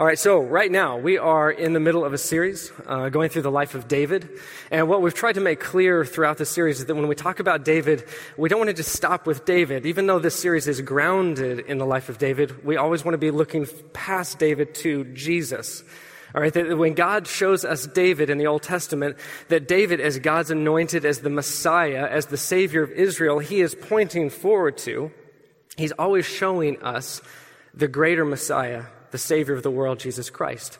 All right, so right now we are in the middle of a series uh, going through the life of David. And what we've tried to make clear throughout the series is that when we talk about David, we don't want to just stop with David. Even though this series is grounded in the life of David, we always want to be looking past David to Jesus. All right, that when God shows us David in the Old Testament, that David, as God's anointed, as the Messiah, as the Savior of Israel, he is pointing forward to, he's always showing us the greater Messiah the Savior of the world, Jesus Christ.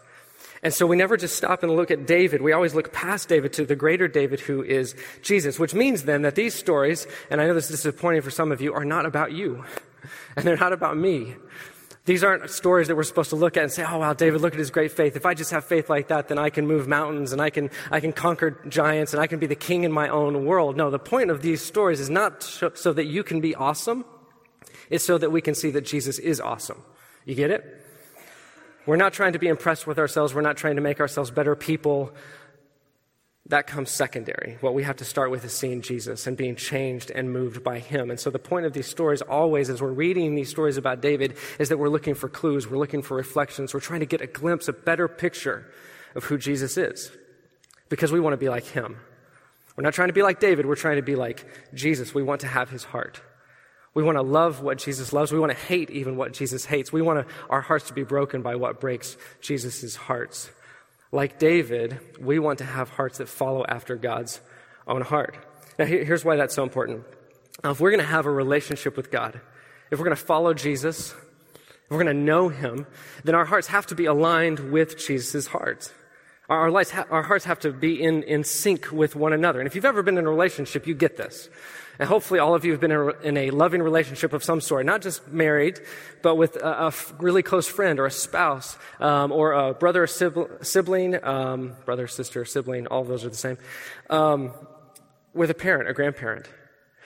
And so we never just stop and look at David. We always look past David to the greater David who is Jesus, which means then that these stories, and I know this is disappointing for some of you, are not about you. And they're not about me. These aren't stories that we're supposed to look at and say, oh wow, David, look at his great faith. If I just have faith like that, then I can move mountains and I can, I can conquer giants and I can be the king in my own world. No, the point of these stories is not so that you can be awesome. It's so that we can see that Jesus is awesome. You get it? We're not trying to be impressed with ourselves. We're not trying to make ourselves better people. That comes secondary. What we have to start with is seeing Jesus and being changed and moved by Him. And so the point of these stories always, as we're reading these stories about David, is that we're looking for clues. We're looking for reflections. We're trying to get a glimpse, a better picture of who Jesus is. Because we want to be like Him. We're not trying to be like David. We're trying to be like Jesus. We want to have His heart. We want to love what Jesus loves. We want to hate even what Jesus hates. We want to, our hearts to be broken by what breaks Jesus' hearts. Like David, we want to have hearts that follow after God's own heart. Now, here's why that's so important. Now, if we're going to have a relationship with God, if we're going to follow Jesus, if we're going to know Him, then our hearts have to be aligned with Jesus' heart. Our, lives, our hearts have to be in, in sync with one another. And if you've ever been in a relationship, you get this. And hopefully all of you have been in a loving relationship of some sort, not just married, but with a, really close friend or a spouse, um, or a brother or sibling, um, brother, sister, sibling, all of those are the same, um, with a parent, a grandparent.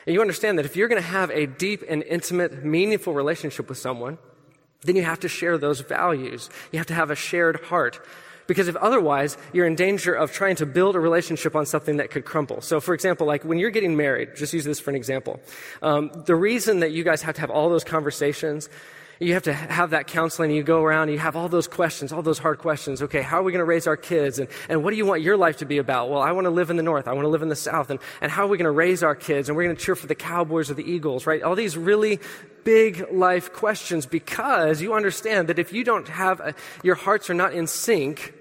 And you understand that if you're going to have a deep and intimate, meaningful relationship with someone, then you have to share those values. You have to have a shared heart. Because if otherwise, you're in danger of trying to build a relationship on something that could crumble. So, for example, like when you're getting married, just use this for an example. Um, the reason that you guys have to have all those conversations you have to have that counseling you go around and you have all those questions, all those hard questions. Okay, how are we going to raise our kids? And, and what do you want your life to be about? Well, I want to live in the North. I want to live in the South. And, and how are we going to raise our kids? And we're going to cheer for the Cowboys or the Eagles, right? All these really big life questions because you understand that if you don't have, a, your hearts are not in sync,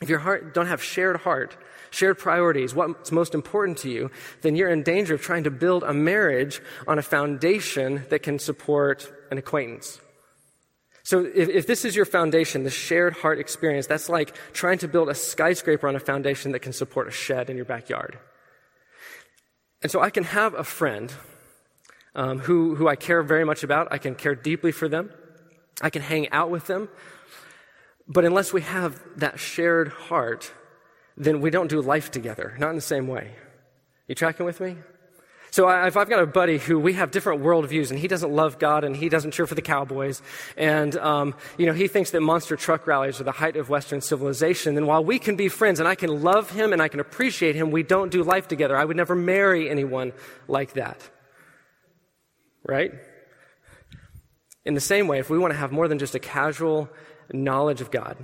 if your heart don't have shared heart, shared priorities, what's most important to you, then you're in danger of trying to build a marriage on a foundation that can support an acquaintance. So if, if, this is your foundation, the shared heart experience, that's like trying to build a skyscraper on a foundation that can support a shed in your backyard. And so I can have a friend um, who, who I care very much about. I can care deeply for them. I can hang out with them. But unless we have that shared heart, then we don't do life together, not in the same way. You tracking with me? So if I've got a buddy who we have different worldviews and he doesn't love God and he doesn't cheer for the Cowboys and, um, you know, he thinks that monster truck rallies are the height of Western civilization, then while we can be friends and I can love him and I can appreciate him, we don't do life together. I would never marry anyone like that. Right? In the same way, if we want to have more than just a casual knowledge of God,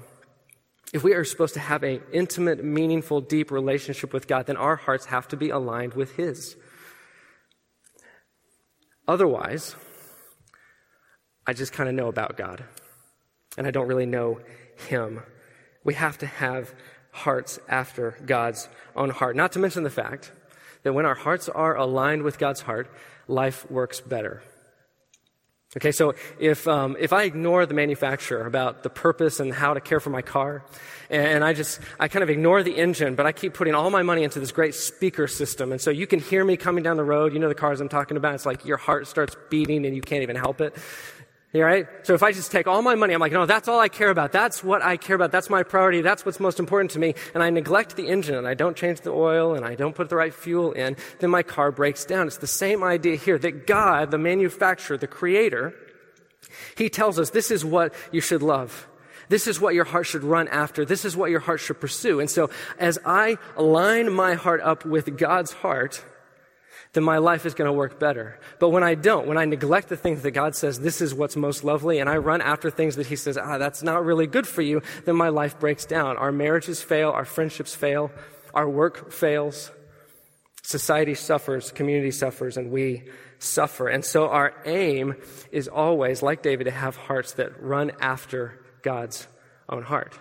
if we are supposed to have an intimate, meaningful, deep relationship with God, then our hearts have to be aligned with His. Otherwise, I just kind of know about God, and I don't really know Him. We have to have hearts after God's own heart. Not to mention the fact that when our hearts are aligned with God's heart, life works better. Okay, so if, um, if I ignore the manufacturer about the purpose and how to care for my car, and I just, I kind of ignore the engine, but I keep putting all my money into this great speaker system, and so you can hear me coming down the road, you know the cars I'm talking about, it's like your heart starts beating and you can't even help it. All right? So if I just take all my money, I'm like, no, that's all I care about. That's what I care about. That's my priority. That's what's most important to me. And I neglect the engine and I don't change the oil and I don't put the right fuel in, then my car breaks down. It's the same idea here that God, the manufacturer, the creator, he tells us this is what you should love. This is what your heart should run after. This is what your heart should pursue. And so as I align my heart up with God's heart, then my life is going to work better. But when I don't, when I neglect the things that God says, this is what's most lovely, and I run after things that He says, ah, that's not really good for you, then my life breaks down. Our marriages fail, our friendships fail, our work fails, society suffers, community suffers, and we suffer. And so our aim is always, like David, to have hearts that run after God's own heart.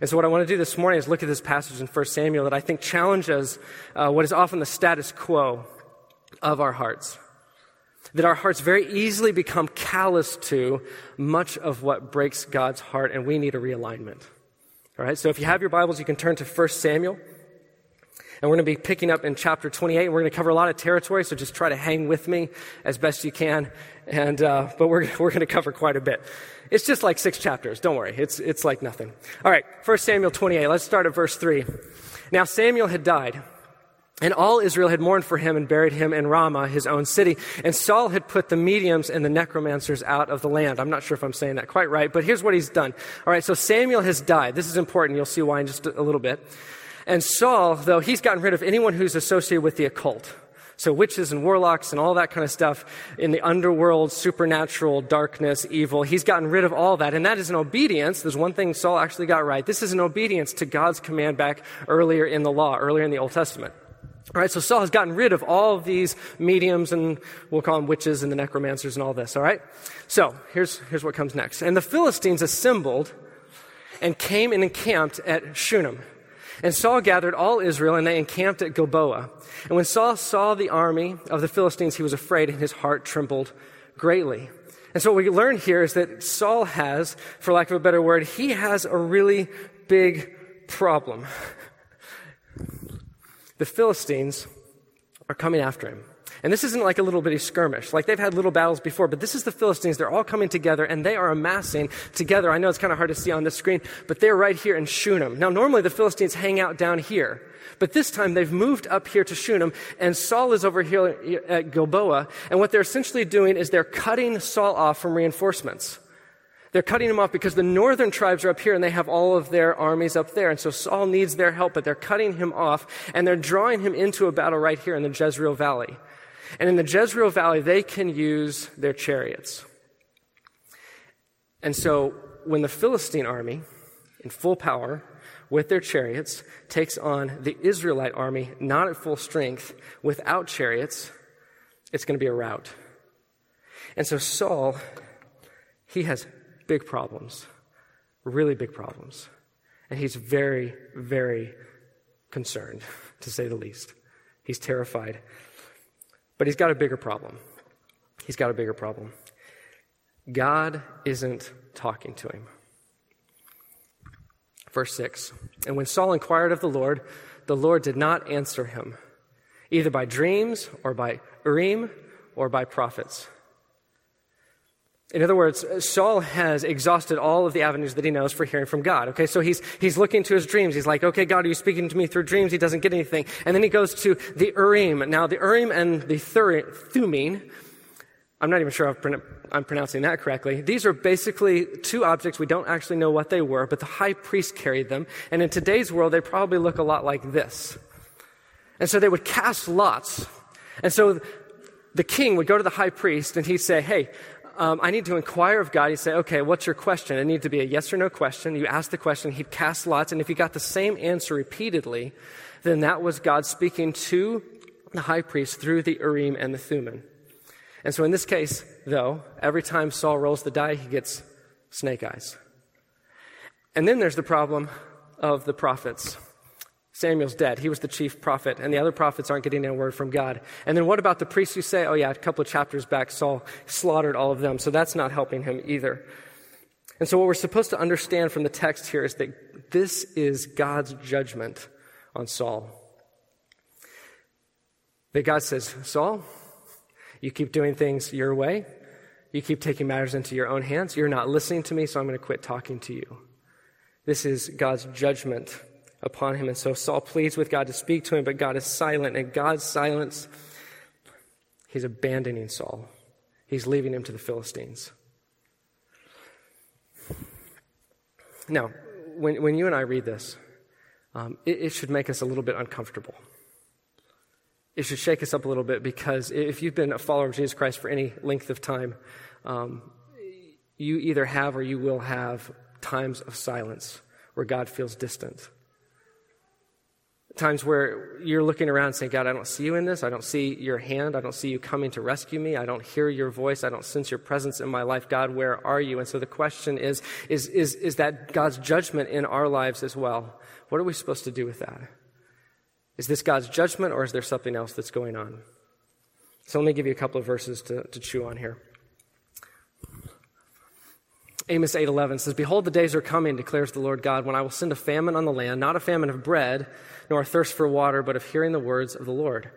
And so, what I want to do this morning is look at this passage in 1 Samuel that I think challenges uh, what is often the status quo of our hearts. That our hearts very easily become callous to much of what breaks God's heart, and we need a realignment. All right, so if you have your Bibles, you can turn to 1 Samuel. And we're going to be picking up in chapter 28. We're going to cover a lot of territory, so just try to hang with me as best you can. And, uh, but we're, we're going to cover quite a bit. It's just like six chapters. Don't worry. It's, it's like nothing. All right. 1 Samuel 28. Let's start at verse 3. Now Samuel had died. And all Israel had mourned for him and buried him in Ramah, his own city. And Saul had put the mediums and the necromancers out of the land. I'm not sure if I'm saying that quite right, but here's what he's done. All right, so Samuel has died. This is important. You'll see why in just a little bit. And Saul, though, he's gotten rid of anyone who's associated with the occult. So witches and warlocks and all that kind of stuff in the underworld, supernatural, darkness, evil. He's gotten rid of all that. And that is an obedience. There's one thing Saul actually got right. This is an obedience to God's command back earlier in the law, earlier in the Old Testament. All right, so Saul has gotten rid of all of these mediums and we'll call them witches and the necromancers and all this, all right? So here's, here's what comes next. And the Philistines assembled and came and encamped at Shunem. And Saul gathered all Israel, and they encamped at Gilboa. And when Saul saw the army of the Philistines, he was afraid, and his heart trembled greatly. And so what we learn here is that Saul has, for lack of a better word, he has a really big problem. The Philistines are coming after him. And this isn't like a little bitty skirmish. Like they've had little battles before, but this is the Philistines. They're all coming together and they are amassing together. I know it's kind of hard to see on the screen, but they're right here in Shunem. Now, normally the Philistines hang out down here. But this time they've moved up here to Shunem, and Saul is over here at Gilboa. And what they're essentially doing is they're cutting Saul off from reinforcements. They're cutting him off because the northern tribes are up here and they have all of their armies up there. And so Saul needs their help, but they're cutting him off and they're drawing him into a battle right here in the Jezreel Valley. And in the Jezreel Valley, they can use their chariots. And so when the Philistine army, in full power, with their chariots, takes on the Israelite army, not at full strength, without chariots, it's going to be a rout. And so Saul, he has big problems, really big problems. And he's very, very concerned, to say the least. He's terrified. But he's got a bigger problem. He's got a bigger problem. God isn't talking to him. Verse 6 And when Saul inquired of the Lord, the Lord did not answer him, either by dreams or by Urim or by prophets. In other words, Saul has exhausted all of the avenues that he knows for hearing from God. Okay, so he's, he's looking to his dreams. He's like, okay, God, are you speaking to me through dreams? He doesn't get anything. And then he goes to the Urim. Now, the Urim and the Thummim, I'm not even sure I'm pronouncing that correctly. These are basically two objects. We don't actually know what they were, but the high priest carried them. And in today's world, they probably look a lot like this. And so they would cast lots. And so the king would go to the high priest and he'd say, Hey, um, I need to inquire of God. He'd say, okay, what's your question? It needed to be a yes or no question. You ask the question, he'd cast lots, and if he got the same answer repeatedly, then that was God speaking to the high priest through the Urim and the Thummim. And so in this case, though, every time Saul rolls the die, he gets snake eyes. And then there's the problem of the prophets. Samuel's dead. He was the chief prophet, and the other prophets aren't getting a word from God. And then what about the priests who say, oh, yeah, a couple of chapters back, Saul slaughtered all of them, so that's not helping him either. And so, what we're supposed to understand from the text here is that this is God's judgment on Saul. That God says, Saul, you keep doing things your way. You keep taking matters into your own hands. You're not listening to me, so I'm going to quit talking to you. This is God's judgment upon him. And so Saul pleads with God to speak to him, but God is silent. And God's silence, he's abandoning Saul. He's leaving him to the Philistines. Now, when, when you and I read this, um, it, it should make us a little bit uncomfortable. it should shake us up a little bit because if you've been a follower of Jesus Christ for any length of time, um, you either have or you will have times of silence where God feels distant. Times where you're looking around saying, God, I don't see you in this. I don't see your hand. I don't see you coming to rescue me. I don't hear your voice. I don't sense your presence in my life. God, where are you? And so the question is, is, is, is that God's judgment in our lives as well? What are we supposed to do with that? Is this God's judgment or is there something else that's going on? So let me give you a couple of verses to, to chew on here. Amos 8:11 says, "Behold, the days are coming," declares the Lord God, "when I will send a famine on the land, not a famine of bread, nor a thirst for water, but of hearing the words of the Lord."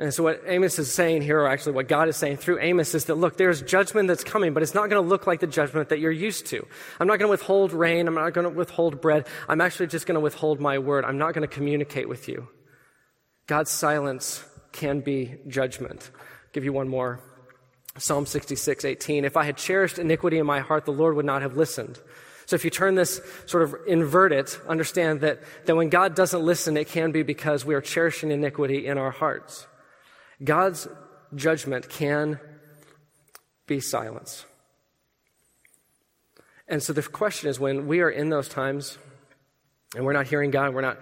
And so what Amos is saying here, or actually what God is saying through Amos, is that look, there's judgment that's coming, but it's not going to look like the judgment that you're used to. I'm not going to withhold rain. I'm not going to withhold bread. I'm actually just going to withhold my word. I'm not going to communicate with you. God's silence can be judgment. I'll give you one more. Psalm 66, 18. If I had cherished iniquity in my heart, the Lord would not have listened. So if you turn this sort of invert it, understand that, that when God doesn't listen, it can be because we are cherishing iniquity in our hearts. God's judgment can be silence. And so the question is when we are in those times and we're not hearing God, we're not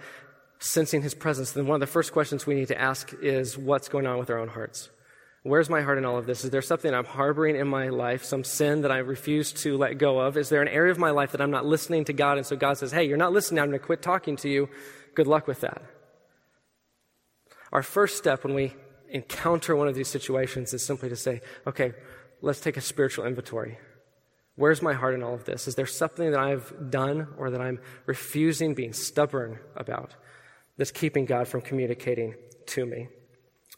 sensing His presence, then one of the first questions we need to ask is what's going on with our own hearts? Where's my heart in all of this? Is there something I'm harboring in my life, some sin that I refuse to let go of? Is there an area of my life that I'm not listening to God? And so God says, Hey, you're not listening. I'm going to quit talking to you. Good luck with that. Our first step when we encounter one of these situations is simply to say, Okay, let's take a spiritual inventory. Where's my heart in all of this? Is there something that I've done or that I'm refusing, being stubborn about, that's keeping God from communicating to me?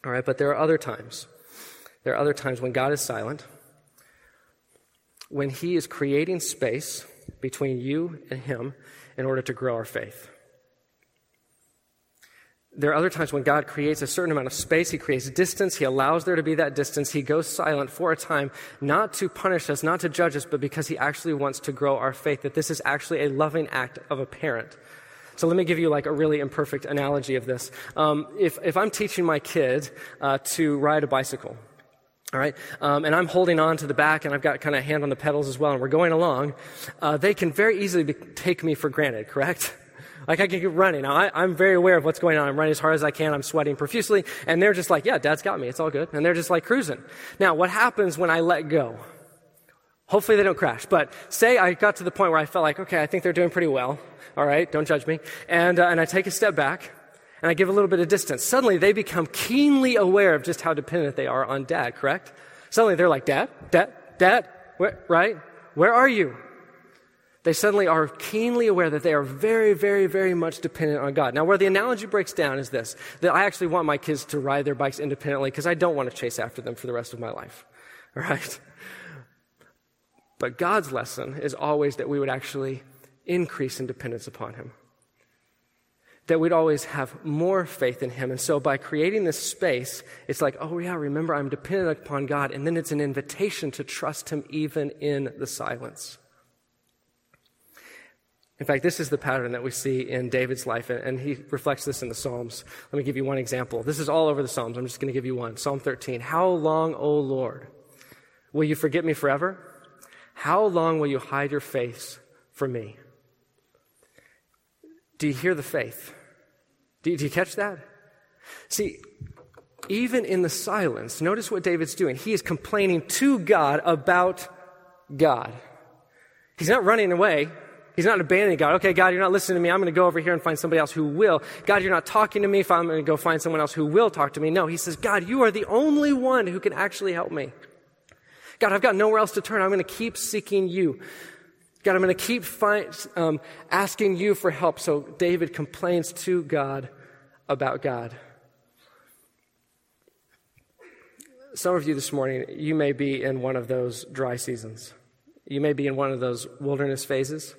All right, but there are other times there are other times when God is silent, when He is creating space between you and Him in order to grow our faith. There are other times when God creates a certain amount of space, He creates distance, He allows there to be that distance. He goes silent for a time, not to punish us, not to judge us, but because He actually wants to grow our faith, that this is actually a loving act of a parent. So let me give you like a really imperfect analogy of this. Um, if, if I'm teaching my kid uh, to ride a bicycle, all right, um, and I'm holding on to the back, and I've got kind of hand on the pedals as well, and we're going along. Uh, they can very easily be, take me for granted, correct? Like I can keep running. Now I, am very aware of what's going on. I'm running as hard as I can. I'm sweating profusely, and they're just like, "Yeah, Dad's got me. It's all good." And they're just like cruising. Now, what happens when I let go? Hopefully they don't crash. But say I got to the point where I felt like, okay, I think they're doing pretty well. All right, don't judge me. And uh, and I take a step back and I give a little bit of distance, suddenly they become keenly aware of just how dependent they are on dad, correct? Suddenly they're like, Dad, Dad, Dad, where, right? Where are you? They suddenly are keenly aware that they are very, very, very much dependent on God. Now, where the analogy breaks down is this that I actually want my kids to ride their bikes independently because I don't want to chase after them for the rest of my life. Right? But God's lesson is always that we would actually increase in dependence upon Him that we'd always have more faith in Him. And so by creating this space, it's like, oh yeah, remember I'm dependent upon God. And then it's an invitation to trust Him even in the silence. In fact, this is the pattern that we see in David's life, and he reflects this in the Psalms. Let me give you one example. This is all over the Psalms. I'm just going to give you one. Psalm 13. How long, O Lord, will you forget me forever? How long will you hide your face from me? Do you hear the faith? Do, do you catch that? See, even in the silence, notice what David's doing. He is complaining to God about God. He's not running away. He's not abandoning God. Okay, God, you're not listening to me. I'm going to go over here and find somebody else who will. God, you're not talking to me. If I'm going to go find someone else who will talk to me. No, he says, God, you are the only one who can actually help me. God, I've got nowhere else to turn. I'm going to keep seeking you. God, I'm going to keep find, um, asking you for help. So David complains to God about God. Some of you this morning, you may be in one of those dry seasons. You may be in one of those wilderness phases.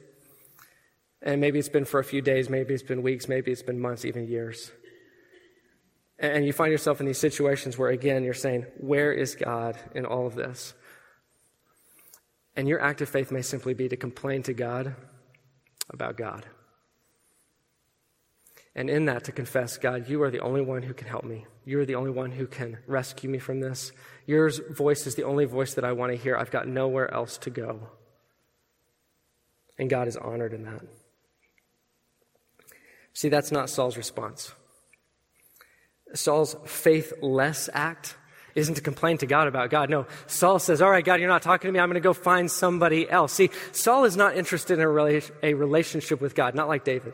And maybe it's been for a few days, maybe it's been weeks, maybe it's been months, even years. And you find yourself in these situations where, again, you're saying, Where is God in all of this? And your act of faith may simply be to complain to God about God. And in that, to confess, God, you are the only one who can help me. You are the only one who can rescue me from this. Your voice is the only voice that I want to hear. I've got nowhere else to go. And God is honored in that. See, that's not Saul's response. Saul's faithless act isn't to complain to God about God. No, Saul says, All right, God, you're not talking to me. I'm going to go find somebody else. See, Saul is not interested in a, rela- a relationship with God, not like David.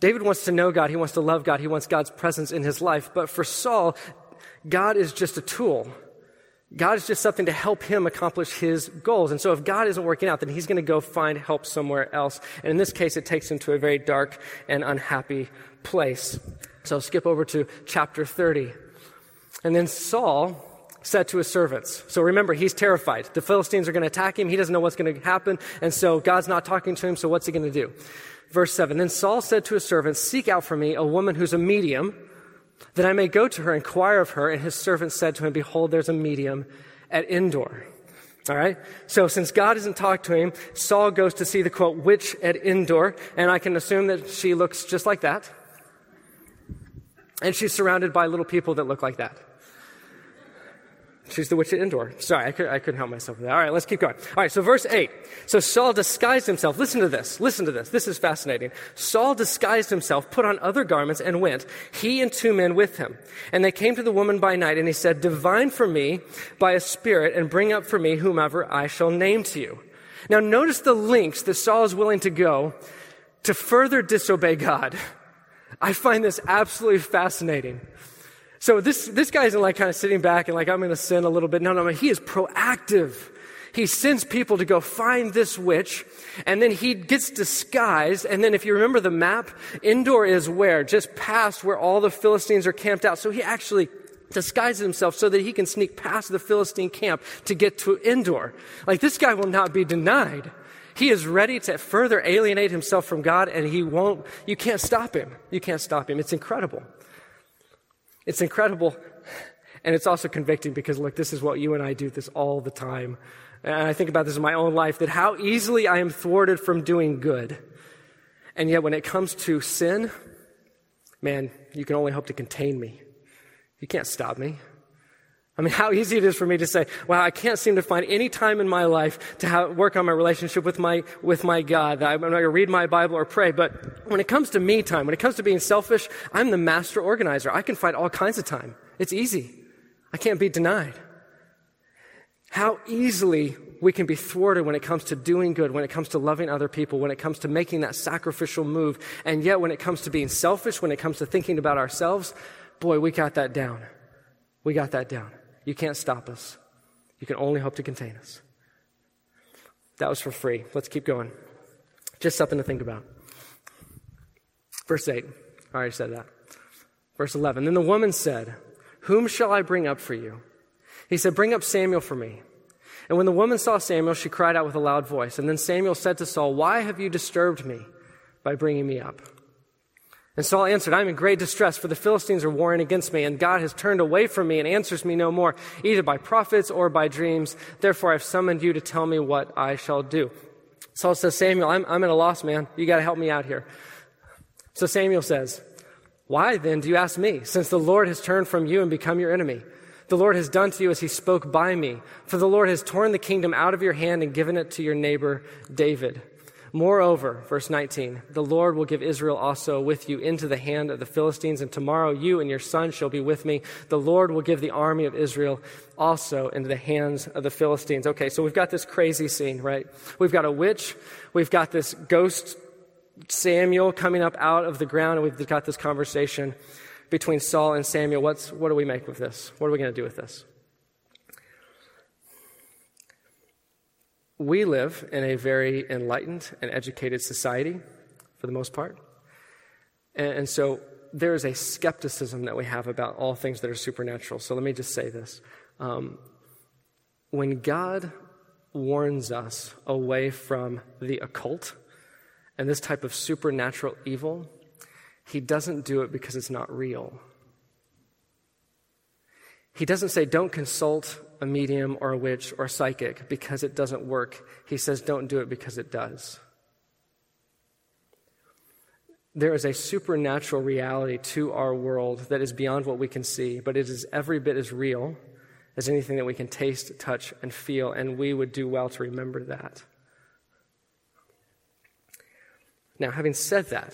David wants to know God. He wants to love God. He wants God's presence in his life. But for Saul, God is just a tool. God is just something to help him accomplish his goals. And so if God isn't working out, then he's going to go find help somewhere else. And in this case, it takes him to a very dark and unhappy place. So skip over to chapter 30. And then Saul said to his servants. So remember, he's terrified. The Philistines are going to attack him. He doesn't know what's going to happen. And so God's not talking to him. So what's he going to do? Verse 7 Then Saul said to his servants, Seek out for me a woman who's a medium, that I may go to her, inquire of her. And his servants said to him, Behold, there's a medium at Endor. All right. So since God doesn't talk to him, Saul goes to see the quote, witch at Endor. And I can assume that she looks just like that. And she's surrounded by little people that look like that. She's the witch at Endor. Sorry, I, could, I couldn't help myself with that. All right, let's keep going. All right, so verse 8. So Saul disguised himself. Listen to this. Listen to this. This is fascinating. Saul disguised himself, put on other garments, and went, he and two men with him. And they came to the woman by night, and he said, Divine for me by a spirit, and bring up for me whomever I shall name to you. Now notice the links that Saul is willing to go to further disobey God. I find this absolutely fascinating. So this, this guy isn't like kind of sitting back and like, I'm going to sin a little bit. No, no, no. He is proactive. He sends people to go find this witch, and then he gets disguised. And then if you remember the map, Endor is where? Just past where all the Philistines are camped out. So he actually disguises himself so that he can sneak past the Philistine camp to get to Endor. Like this guy will not be denied. He is ready to further alienate himself from God, and he won't, you can't stop him. You can't stop him. It's incredible. It's incredible. And it's also convicting because, look, this is what you and I do this all the time. And I think about this in my own life that how easily I am thwarted from doing good. And yet, when it comes to sin, man, you can only hope to contain me. You can't stop me. I mean, how easy it is for me to say, wow, I can't seem to find any time in my life to have, work on my relationship with my, with my God. I'm not going to read my Bible or pray. But when it comes to me time, when it comes to being selfish, I'm the master organizer. I can find all kinds of time. It's easy. I can't be denied. How easily we can be thwarted when it comes to doing good, when it comes to loving other people, when it comes to making that sacrificial move. And yet, when it comes to being selfish, when it comes to thinking about ourselves, boy, we got that down. We got that down. You can't stop us. You can only hope to contain us. That was for free. Let's keep going. Just something to think about. Verse 8. I already said that. Verse 11. Then the woman said, Whom shall I bring up for you? He said, Bring up Samuel for me. And when the woman saw Samuel, she cried out with a loud voice. And then Samuel said to Saul, Why have you disturbed me by bringing me up? And Saul answered, I am in great distress, for the Philistines are warring against me, and God has turned away from me and answers me no more, either by prophets or by dreams. Therefore I have summoned you to tell me what I shall do. Saul says, Samuel, I'm, I'm at a loss, man. You gotta help me out here. So Samuel says, Why then do you ask me, since the Lord has turned from you and become your enemy? The Lord has done to you as he spoke by me, for the Lord has torn the kingdom out of your hand and given it to your neighbor David. Moreover, verse 19, the Lord will give Israel also with you into the hand of the Philistines, and tomorrow you and your son shall be with me. The Lord will give the army of Israel also into the hands of the Philistines. Okay, so we've got this crazy scene, right? We've got a witch, we've got this ghost Samuel coming up out of the ground, and we've got this conversation between Saul and Samuel. What's, what do we make of this? What are we going to do with this? We live in a very enlightened and educated society, for the most part. And, so there is a skepticism that we have about all things that are supernatural. So let me just say this. Um, when God warns us away from the occult and this type of supernatural evil, he doesn't do it because it's not real. He doesn't say, don't consult a medium or a witch or a psychic because it doesn't work. He says, don't do it because it does. there is a supernatural reality to our world that is beyond what we can see, but it is every bit as real as anything that we can taste, touch, and feel, and we would do well to remember that. Now, having said that,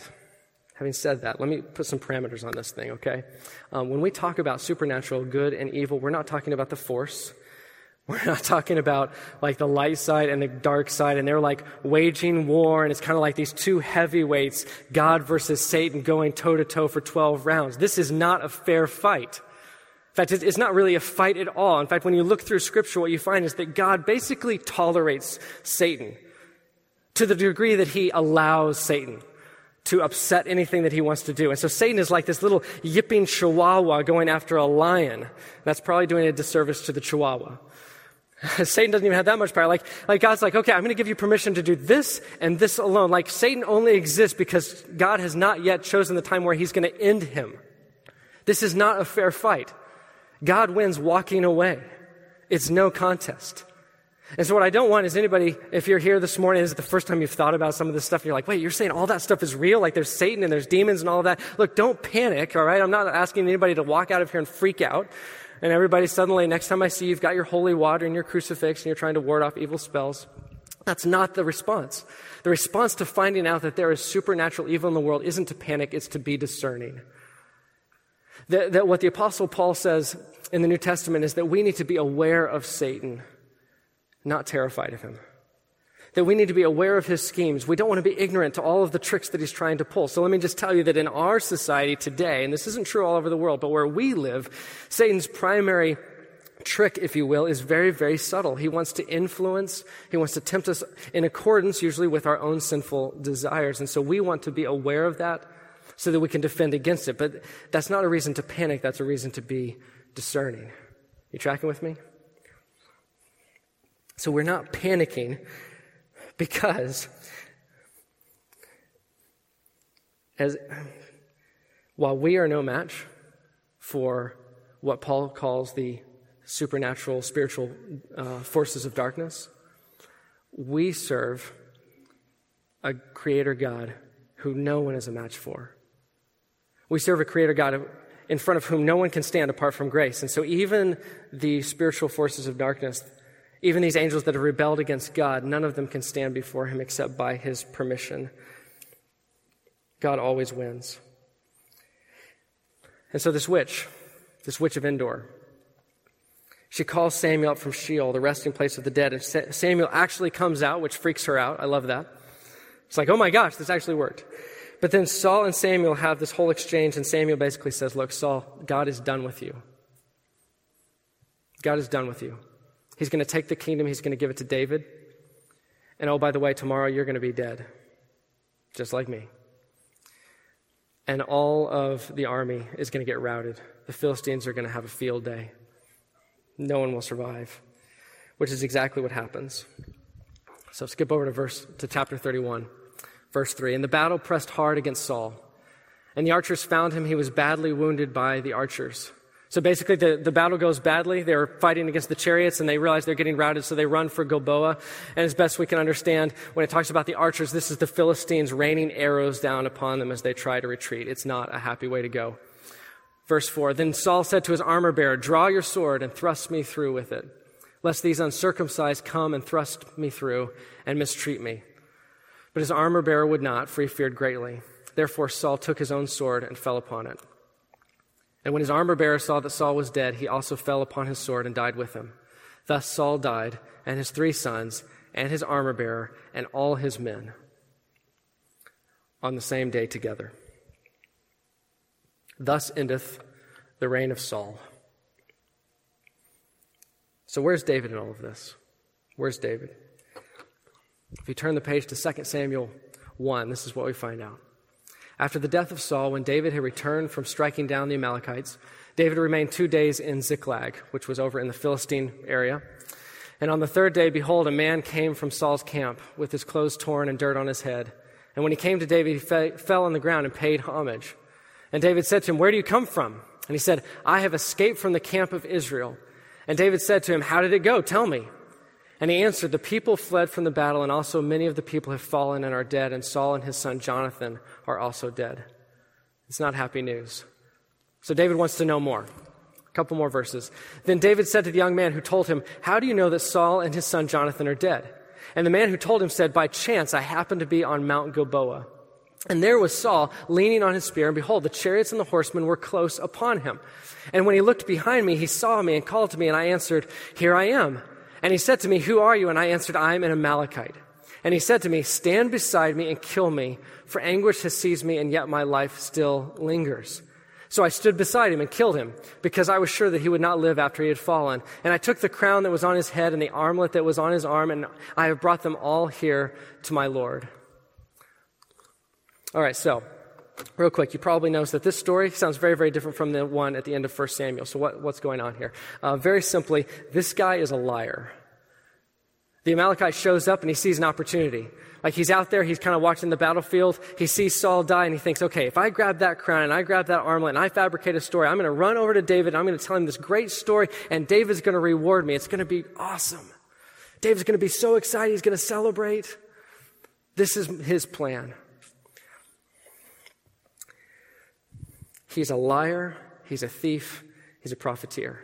having said that, let me put some parameters on this thing, okay? Um, when we talk about supernatural good and evil, we're not talking about the force. We're not talking about like the light side and the dark side, and they're like waging war, and it's kind of like these two heavyweights, God versus Satan, going toe to toe for 12 rounds. This is not a fair fight. In fact, it's not really a fight at all. In fact, when you look through scripture, what you find is that God basically tolerates Satan to the degree that he allows Satan to upset anything that he wants to do. And so Satan is like this little yipping chihuahua going after a lion. That's probably doing a disservice to the chihuahua. Satan doesn't even have that much power. Like, like God's like, okay, I'm going to give you permission to do this and this alone. Like Satan only exists because God has not yet chosen the time where he's going to end him. This is not a fair fight. God wins walking away. It's no contest. And so what I don't want is anybody, if you're here this morning, is it the first time you've thought about some of this stuff, and you're like, wait, you're saying all that stuff is real? Like there's Satan and there's demons and all that. Look, don't panic, all right? I'm not asking anybody to walk out of here and freak out. And everybody suddenly, next time I see you, you've got your holy water and your crucifix and you're trying to ward off evil spells. That's not the response. The response to finding out that there is supernatural evil in the world isn't to panic, it's to be discerning. That, that what the Apostle Paul says in the New Testament is that we need to be aware of Satan, not terrified of him. That we need to be aware of his schemes. We don't want to be ignorant to all of the tricks that he's trying to pull. So let me just tell you that in our society today, and this isn't true all over the world, but where we live, Satan's primary trick, if you will, is very, very subtle. He wants to influence, he wants to tempt us in accordance usually with our own sinful desires. And so we want to be aware of that so that we can defend against it. But that's not a reason to panic, that's a reason to be discerning. You tracking with me? So we're not panicking because as while we are no match for what Paul calls the supernatural spiritual uh, forces of darkness, we serve a creator God who no one is a match for. We serve a creator God in front of whom no one can stand apart from grace. And so even the spiritual forces of darkness, even these angels that have rebelled against God, none of them can stand before him except by his permission. God always wins. And so this witch, this witch of Endor, she calls Samuel up from Sheol, the resting place of the dead, and Samuel actually comes out, which freaks her out. I love that. It's like, oh my gosh, this actually worked. But then Saul and Samuel have this whole exchange, and Samuel basically says, Look, Saul, God is done with you. God is done with you. He's going to take the kingdom, he's going to give it to David. And oh, by the way, tomorrow you're going to be dead, just like me. And all of the army is going to get routed. The Philistines are going to have a field day. No one will survive, which is exactly what happens. So skip over to verse to chapter 31. Verse 3 And the battle pressed hard against Saul. And the archers found him. He was badly wounded by the archers. So basically, the, the battle goes badly. They're fighting against the chariots and they realize they're getting routed, so they run for Gilboa. And as best we can understand, when it talks about the archers, this is the Philistines raining arrows down upon them as they try to retreat. It's not a happy way to go. Verse 4 Then Saul said to his armor bearer, Draw your sword and thrust me through with it, lest these uncircumcised come and thrust me through and mistreat me. But his armor bearer would not, for he feared greatly. Therefore Saul took his own sword and fell upon it. And when his armor bearer saw that Saul was dead, he also fell upon his sword and died with him. Thus Saul died, and his three sons, and his armor bearer, and all his men on the same day together. Thus endeth the reign of Saul. So, where's David in all of this? Where's David? If you turn the page to 2 Samuel 1, this is what we find out. After the death of Saul, when David had returned from striking down the Amalekites, David remained two days in Ziklag, which was over in the Philistine area. And on the third day, behold, a man came from Saul's camp with his clothes torn and dirt on his head. And when he came to David, he fe- fell on the ground and paid homage. And David said to him, Where do you come from? And he said, I have escaped from the camp of Israel. And David said to him, How did it go? Tell me. And he answered, The people fled from the battle, and also many of the people have fallen and are dead, and Saul and his son Jonathan are also dead. It's not happy news. So David wants to know more. A couple more verses. Then David said to the young man who told him, How do you know that Saul and his son Jonathan are dead? And the man who told him said, By chance I happened to be on Mount Gilboa. And there was Saul leaning on his spear, and behold, the chariots and the horsemen were close upon him. And when he looked behind me, he saw me and called to me, and I answered, Here I am. And he said to me, Who are you? And I answered, I am an Amalekite. And he said to me, Stand beside me and kill me, for anguish has seized me, and yet my life still lingers. So I stood beside him and killed him, because I was sure that he would not live after he had fallen. And I took the crown that was on his head and the armlet that was on his arm, and I have brought them all here to my Lord. All right, so real quick, you probably noticed that this story sounds very, very different from the one at the end of 1 Samuel. So, what, what's going on here? Uh, very simply, this guy is a liar. The Amalekite shows up and he sees an opportunity. Like he's out there, he's kind of watching the battlefield. He sees Saul die and he thinks, okay, if I grab that crown and I grab that armlet and I fabricate a story, I'm going to run over to David. I'm going to tell him this great story and David's going to reward me. It's going to be awesome. David's going to be so excited. He's going to celebrate. This is his plan. He's a liar, he's a thief, he's a profiteer.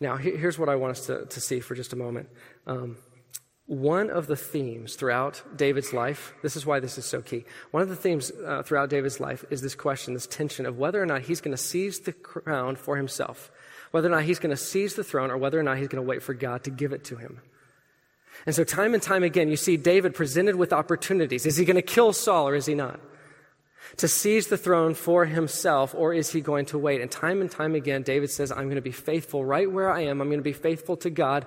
Now, here's what I want us to, to see for just a moment. Um, one of the themes throughout David's life, this is why this is so key. One of the themes uh, throughout David's life is this question, this tension of whether or not he's going to seize the crown for himself, whether or not he's going to seize the throne, or whether or not he's going to wait for God to give it to him. And so, time and time again, you see David presented with opportunities. Is he going to kill Saul or is he not? To seize the throne for himself, or is he going to wait? And time and time again, David says, I'm going to be faithful right where I am. I'm going to be faithful to God.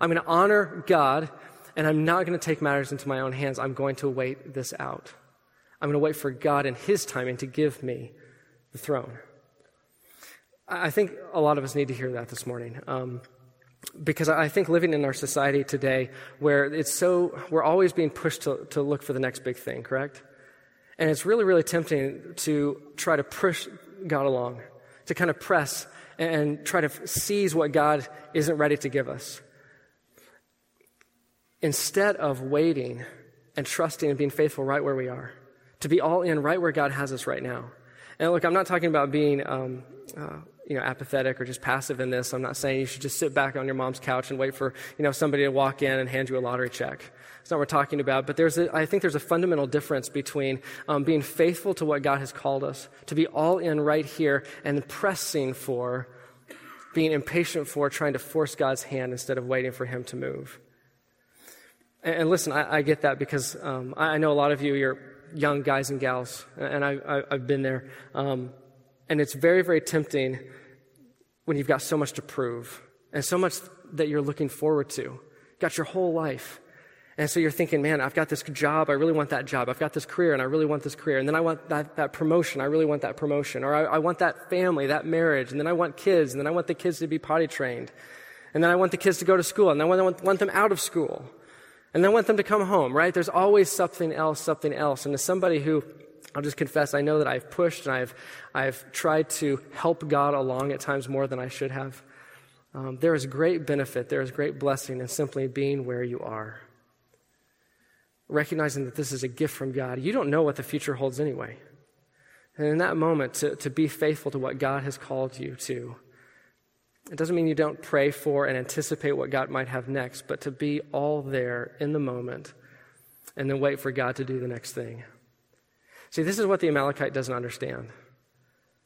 I'm going to honor God, and I'm not going to take matters into my own hands. I'm going to wait this out. I'm going to wait for God and his timing to give me the throne. I think a lot of us need to hear that this morning. Um, because I think living in our society today where it's so, we're always being pushed to, to look for the next big thing, correct? And it's really, really tempting to try to push God along, to kind of press and try to seize what God isn't ready to give us. Instead of waiting and trusting and being faithful right where we are, to be all in right where God has us right now. And look, I'm not talking about being um, uh, you know, apathetic or just passive in this. I'm not saying you should just sit back on your mom's couch and wait for, you know, somebody to walk in and hand you a lottery check. That's not what we're talking about. But there's a, I think there's a fundamental difference between um, being faithful to what God has called us, to be all in right here, and pressing for, being impatient for, trying to force God's hand instead of waiting for Him to move. And, and listen, I, I, get that because um, I, I, know a lot of you, you're young guys and gals, and I, have been there. Um, and it's very, very tempting when you've got so much to prove and so much that you're looking forward to. Got your whole life. And so you're thinking, man, I've got this job. I really want that job. I've got this career and I really want this career. And then I want that, that promotion. I really want that promotion. Or I, I want that family, that marriage. And then I want kids. And then I want the kids to be potty trained. And then I want the kids to go to school. And then I want, want them out of school. And then I want them to come home, right? There's always something else, something else. And as somebody who I'll just confess, I know that I've pushed and I've, I've tried to help God along at times more than I should have. Um, there is great benefit, there is great blessing in simply being where you are. Recognizing that this is a gift from God. You don't know what the future holds anyway. And in that moment, to, to be faithful to what God has called you to. It doesn't mean you don't pray for and anticipate what God might have next, but to be all there in the moment and then wait for God to do the next thing. See, this is what the Amalekite doesn't understand.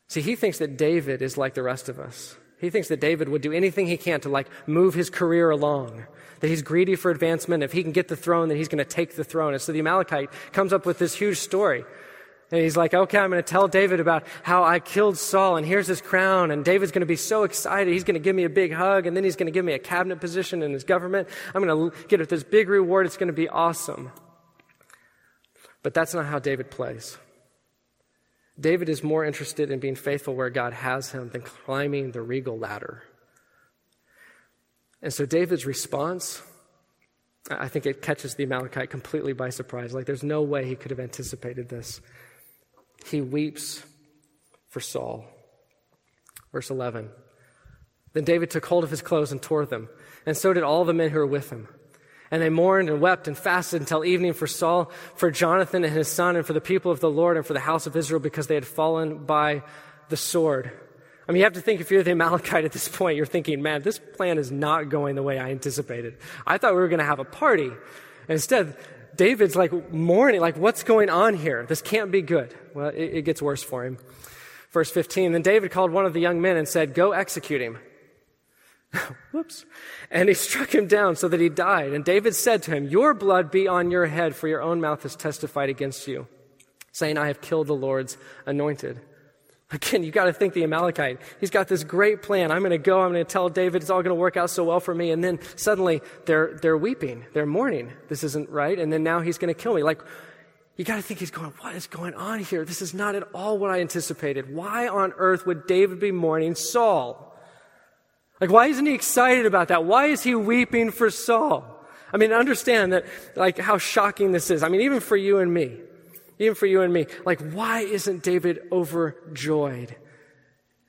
See, he thinks that David is like the rest of us. He thinks that David would do anything he can to like move his career along, that he's greedy for advancement. If he can get the throne, then he's going to take the throne. And so the Amalekite comes up with this huge story. And he's like, okay, I'm going to tell David about how I killed Saul and here's his crown. And David's going to be so excited. He's going to give me a big hug and then he's going to give me a cabinet position in his government. I'm going to get this big reward. It's going to be awesome. But that's not how David plays. David is more interested in being faithful where God has him than climbing the regal ladder. And so David's response, I think it catches the Amalekite completely by surprise. Like there's no way he could have anticipated this. He weeps for Saul. Verse 11. Then David took hold of his clothes and tore them, and so did all the men who were with him. And they mourned and wept and fasted until evening for Saul, for Jonathan and his son, and for the people of the Lord and for the house of Israel, because they had fallen by the sword. I mean, you have to think if you're the Amalekite at this point, you're thinking, man, this plan is not going the way I anticipated. I thought we were going to have a party. And instead, David's like mourning, like, what's going on here? This can't be good. Well, it, it gets worse for him. Verse 15 Then David called one of the young men and said, Go execute him. Whoops. And he struck him down so that he died. And David said to him, Your blood be on your head, for your own mouth has testified against you, saying, I have killed the Lord's anointed. Again, you got to think the Amalekite. He's got this great plan. I'm going to go. I'm going to tell David it's all going to work out so well for me. And then suddenly they're, they're weeping. They're mourning. This isn't right. And then now he's going to kill me. Like, you got to think he's going, what is going on here? This is not at all what I anticipated. Why on earth would David be mourning Saul? Like, why isn't he excited about that? Why is he weeping for Saul? I mean, understand that, like, how shocking this is. I mean, even for you and me, even for you and me, like, why isn't David overjoyed?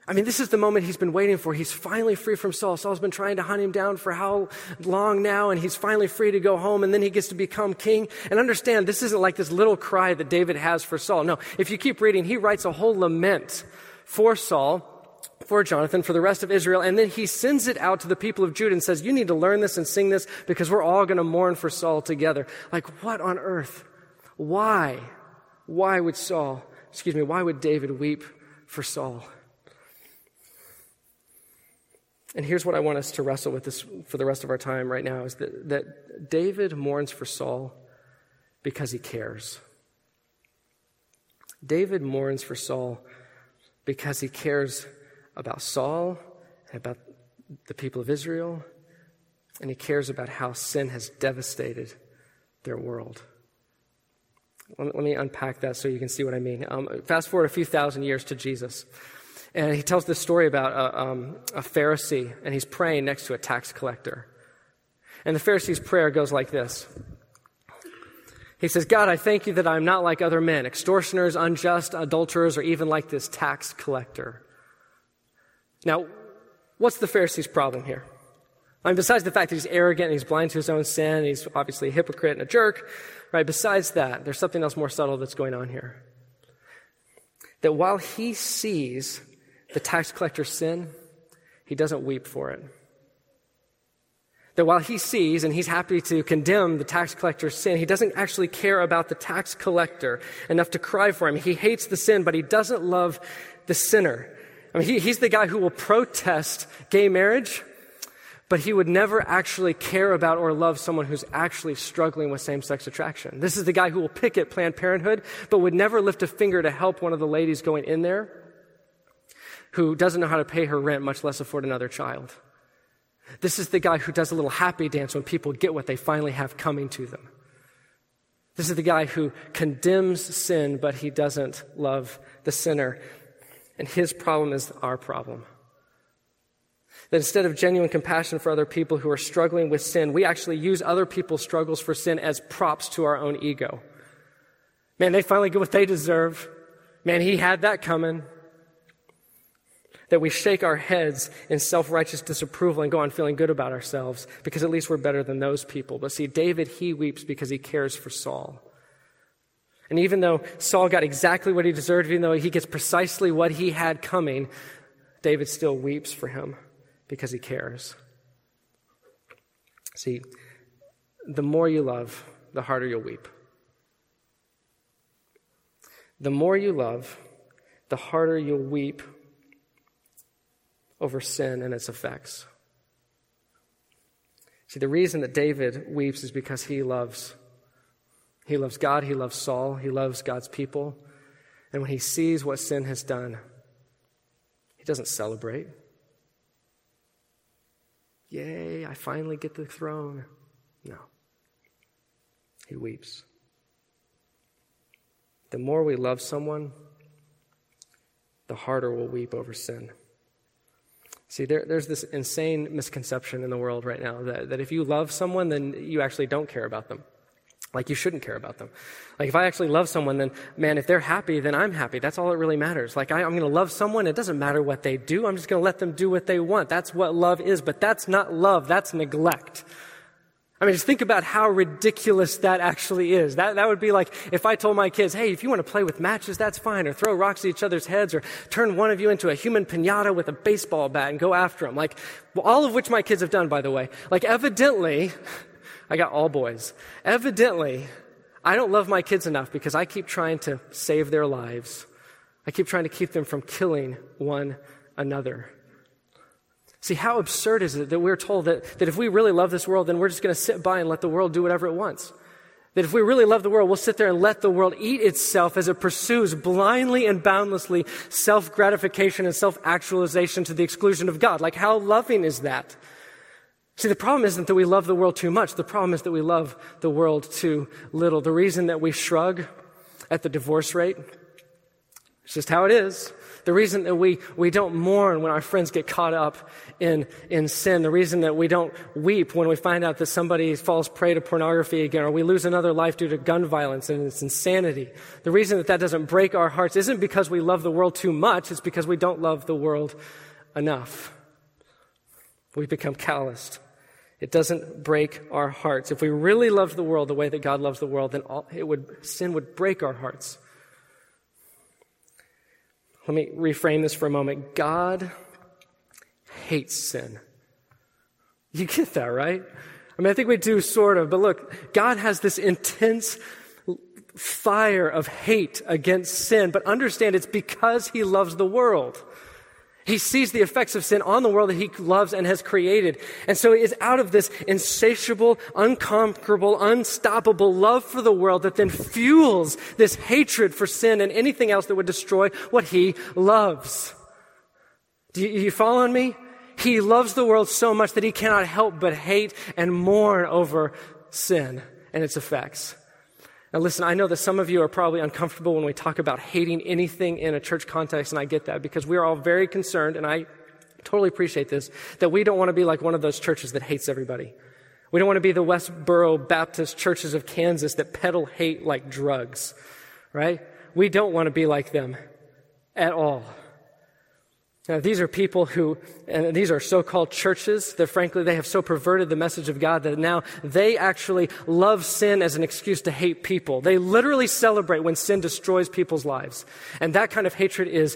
I mean, this is the moment he's been waiting for. He's finally free from Saul. Saul's been trying to hunt him down for how long now, and he's finally free to go home, and then he gets to become king. And understand, this isn't like this little cry that David has for Saul. No, if you keep reading, he writes a whole lament for Saul for Jonathan, for the rest of Israel, and then he sends it out to the people of Judah and says, You need to learn this and sing this because we're all going to mourn for Saul together. Like, what on earth? Why? Why would Saul, excuse me, why would David weep for Saul? And here's what I want us to wrestle with this for the rest of our time right now is that, that David mourns for Saul because he cares. David mourns for Saul because he cares about Saul about the people of Israel, and he cares about how sin has devastated their world. Let me unpack that so you can see what I mean. Um, fast forward a few thousand years to Jesus. And he tells this story about a, um, a Pharisee, and he's praying next to a tax collector. And the Pharisee's prayer goes like this He says, God, I thank you that I'm not like other men, extortioners, unjust, adulterers, or even like this tax collector. Now, what's the Pharisee's problem here? I mean, besides the fact that he's arrogant and he's blind to his own sin, and he's obviously a hypocrite and a jerk, right? Besides that, there's something else more subtle that's going on here. That while he sees the tax collector's sin, he doesn't weep for it. That while he sees and he's happy to condemn the tax collector's sin, he doesn't actually care about the tax collector enough to cry for him. He hates the sin, but he doesn't love the sinner. I mean, he, he's the guy who will protest gay marriage, but he would never actually care about or love someone who's actually struggling with same sex attraction. This is the guy who will picket Planned Parenthood, but would never lift a finger to help one of the ladies going in there who doesn't know how to pay her rent, much less afford another child. This is the guy who does a little happy dance when people get what they finally have coming to them. This is the guy who condemns sin, but he doesn't love the sinner. And his problem is our problem. That instead of genuine compassion for other people who are struggling with sin, we actually use other people's struggles for sin as props to our own ego. Man, they finally get what they deserve. Man, he had that coming. That we shake our heads in self righteous disapproval and go on feeling good about ourselves because at least we're better than those people. But see, David, he weeps because he cares for Saul. And even though Saul got exactly what he deserved, even though he gets precisely what he had coming, David still weeps for him because he cares. See, the more you love, the harder you'll weep. The more you love, the harder you'll weep over sin and its effects. See, the reason that David weeps is because he loves he loves God, he loves Saul, he loves God's people. And when he sees what sin has done, he doesn't celebrate. Yay, I finally get the throne. No. He weeps. The more we love someone, the harder we'll weep over sin. See, there, there's this insane misconception in the world right now that, that if you love someone, then you actually don't care about them. Like you shouldn't care about them. Like if I actually love someone, then man, if they're happy, then I'm happy. That's all that really matters. Like I, am going to love someone. It doesn't matter what they do. I'm just going to let them do what they want. That's what love is. But that's not love. That's neglect. I mean, just think about how ridiculous that actually is. That, that would be like if I told my kids, hey, if you want to play with matches, that's fine, or throw rocks at each other's heads, or turn one of you into a human pinata with a baseball bat and go after them. Like, all of which my kids have done, by the way. Like, evidently, I got all boys. Evidently, I don't love my kids enough because I keep trying to save their lives. I keep trying to keep them from killing one another. See, how absurd is it that we're told that, that if we really love this world, then we're just going to sit by and let the world do whatever it wants? That if we really love the world, we'll sit there and let the world eat itself as it pursues blindly and boundlessly self gratification and self actualization to the exclusion of God. Like, how loving is that? See, the problem isn't that we love the world too much. The problem is that we love the world too little. The reason that we shrug at the divorce rate, it's just how it is. The reason that we, we don't mourn when our friends get caught up in, in sin. The reason that we don't weep when we find out that somebody falls prey to pornography again or we lose another life due to gun violence and its insanity. The reason that that doesn't break our hearts isn't because we love the world too much. It's because we don't love the world enough. We become calloused. It doesn't break our hearts. If we really loved the world the way that God loves the world, then all, it would, sin would break our hearts. Let me reframe this for a moment. God hates sin. You get that, right? I mean, I think we do sort of, but look, God has this intense fire of hate against sin, but understand it's because He loves the world. He sees the effects of sin on the world that he loves and has created. And so it is out of this insatiable, unconquerable, unstoppable love for the world that then fuels this hatred for sin and anything else that would destroy what he loves. Do you, you follow me? He loves the world so much that he cannot help but hate and mourn over sin and its effects. Now, listen, I know that some of you are probably uncomfortable when we talk about hating anything in a church context, and I get that because we are all very concerned, and I totally appreciate this, that we don't want to be like one of those churches that hates everybody. We don't want to be the Westboro Baptist churches of Kansas that peddle hate like drugs, right? We don't want to be like them at all. Now, these are people who, and these are so-called churches that frankly they have so perverted the message of God that now they actually love sin as an excuse to hate people. They literally celebrate when sin destroys people's lives. And that kind of hatred is,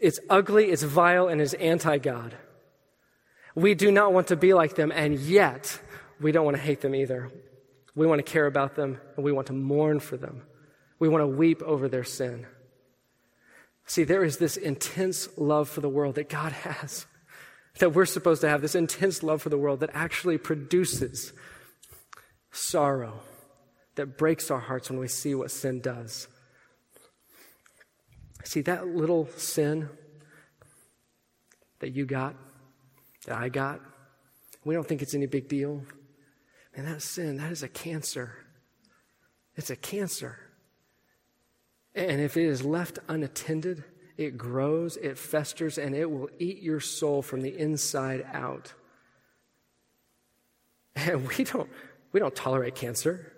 it's ugly, it's vile, and is anti-God. We do not want to be like them, and yet we don't want to hate them either. We want to care about them, and we want to mourn for them. We want to weep over their sin. See, there is this intense love for the world that God has, that we're supposed to have, this intense love for the world that actually produces sorrow, that breaks our hearts when we see what sin does. See, that little sin that you got, that I got, we don't think it's any big deal. And that sin, that is a cancer. It's a cancer. And if it is left unattended, it grows, it festers, and it will eat your soul from the inside out. And we don't, we don't tolerate cancer.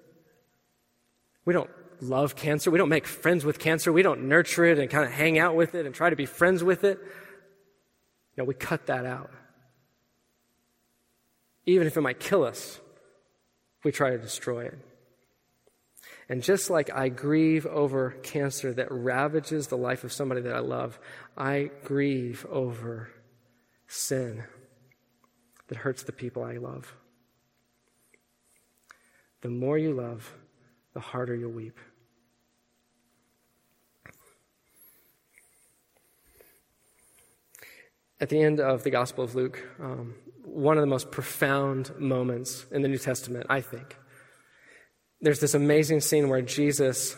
We don't love cancer. We don't make friends with cancer. We don't nurture it and kind of hang out with it and try to be friends with it. No, we cut that out. Even if it might kill us, we try to destroy it. And just like I grieve over cancer that ravages the life of somebody that I love, I grieve over sin that hurts the people I love. The more you love, the harder you'll weep. At the end of the Gospel of Luke, um, one of the most profound moments in the New Testament, I think, there's this amazing scene where Jesus,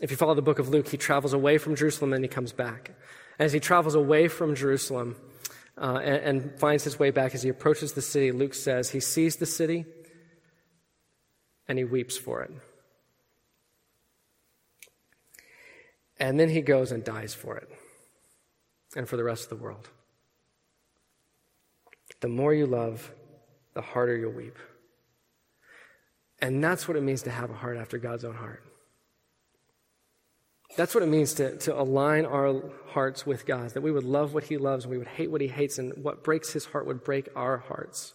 if you follow the book of Luke, he travels away from Jerusalem and he comes back. As he travels away from Jerusalem uh, and, and finds his way back, as he approaches the city, Luke says he sees the city and he weeps for it. And then he goes and dies for it and for the rest of the world. The more you love, the harder you'll weep. And that's what it means to have a heart after God's own heart. That's what it means to, to align our hearts with God's, that we would love what He loves and we would hate what He hates, and what breaks His heart would break our hearts.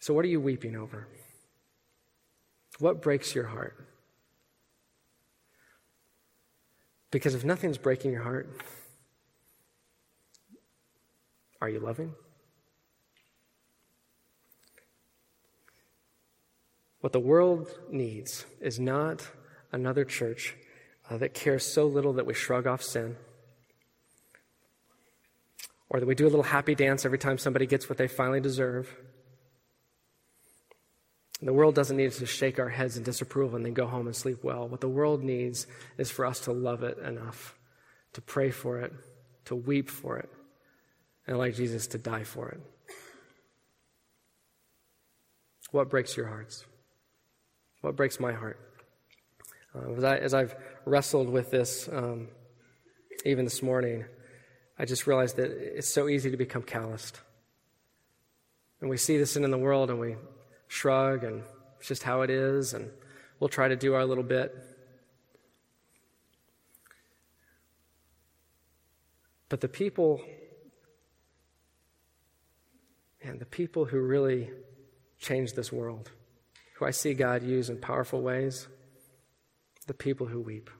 So, what are you weeping over? What breaks your heart? Because if nothing's breaking your heart, are you loving? What the world needs is not another church uh, that cares so little that we shrug off sin, or that we do a little happy dance every time somebody gets what they finally deserve. The world doesn't need us to shake our heads in disapproval and then go home and sleep well. What the world needs is for us to love it enough, to pray for it, to weep for it, and like Jesus, to die for it. What breaks your hearts? What breaks my heart? Uh, as, I, as I've wrestled with this, um, even this morning, I just realized that it's so easy to become calloused. And we see this in the world and we shrug and it's just how it is and we'll try to do our little bit. But the people, and the people who really change this world, who I see God use in powerful ways, the people who weep.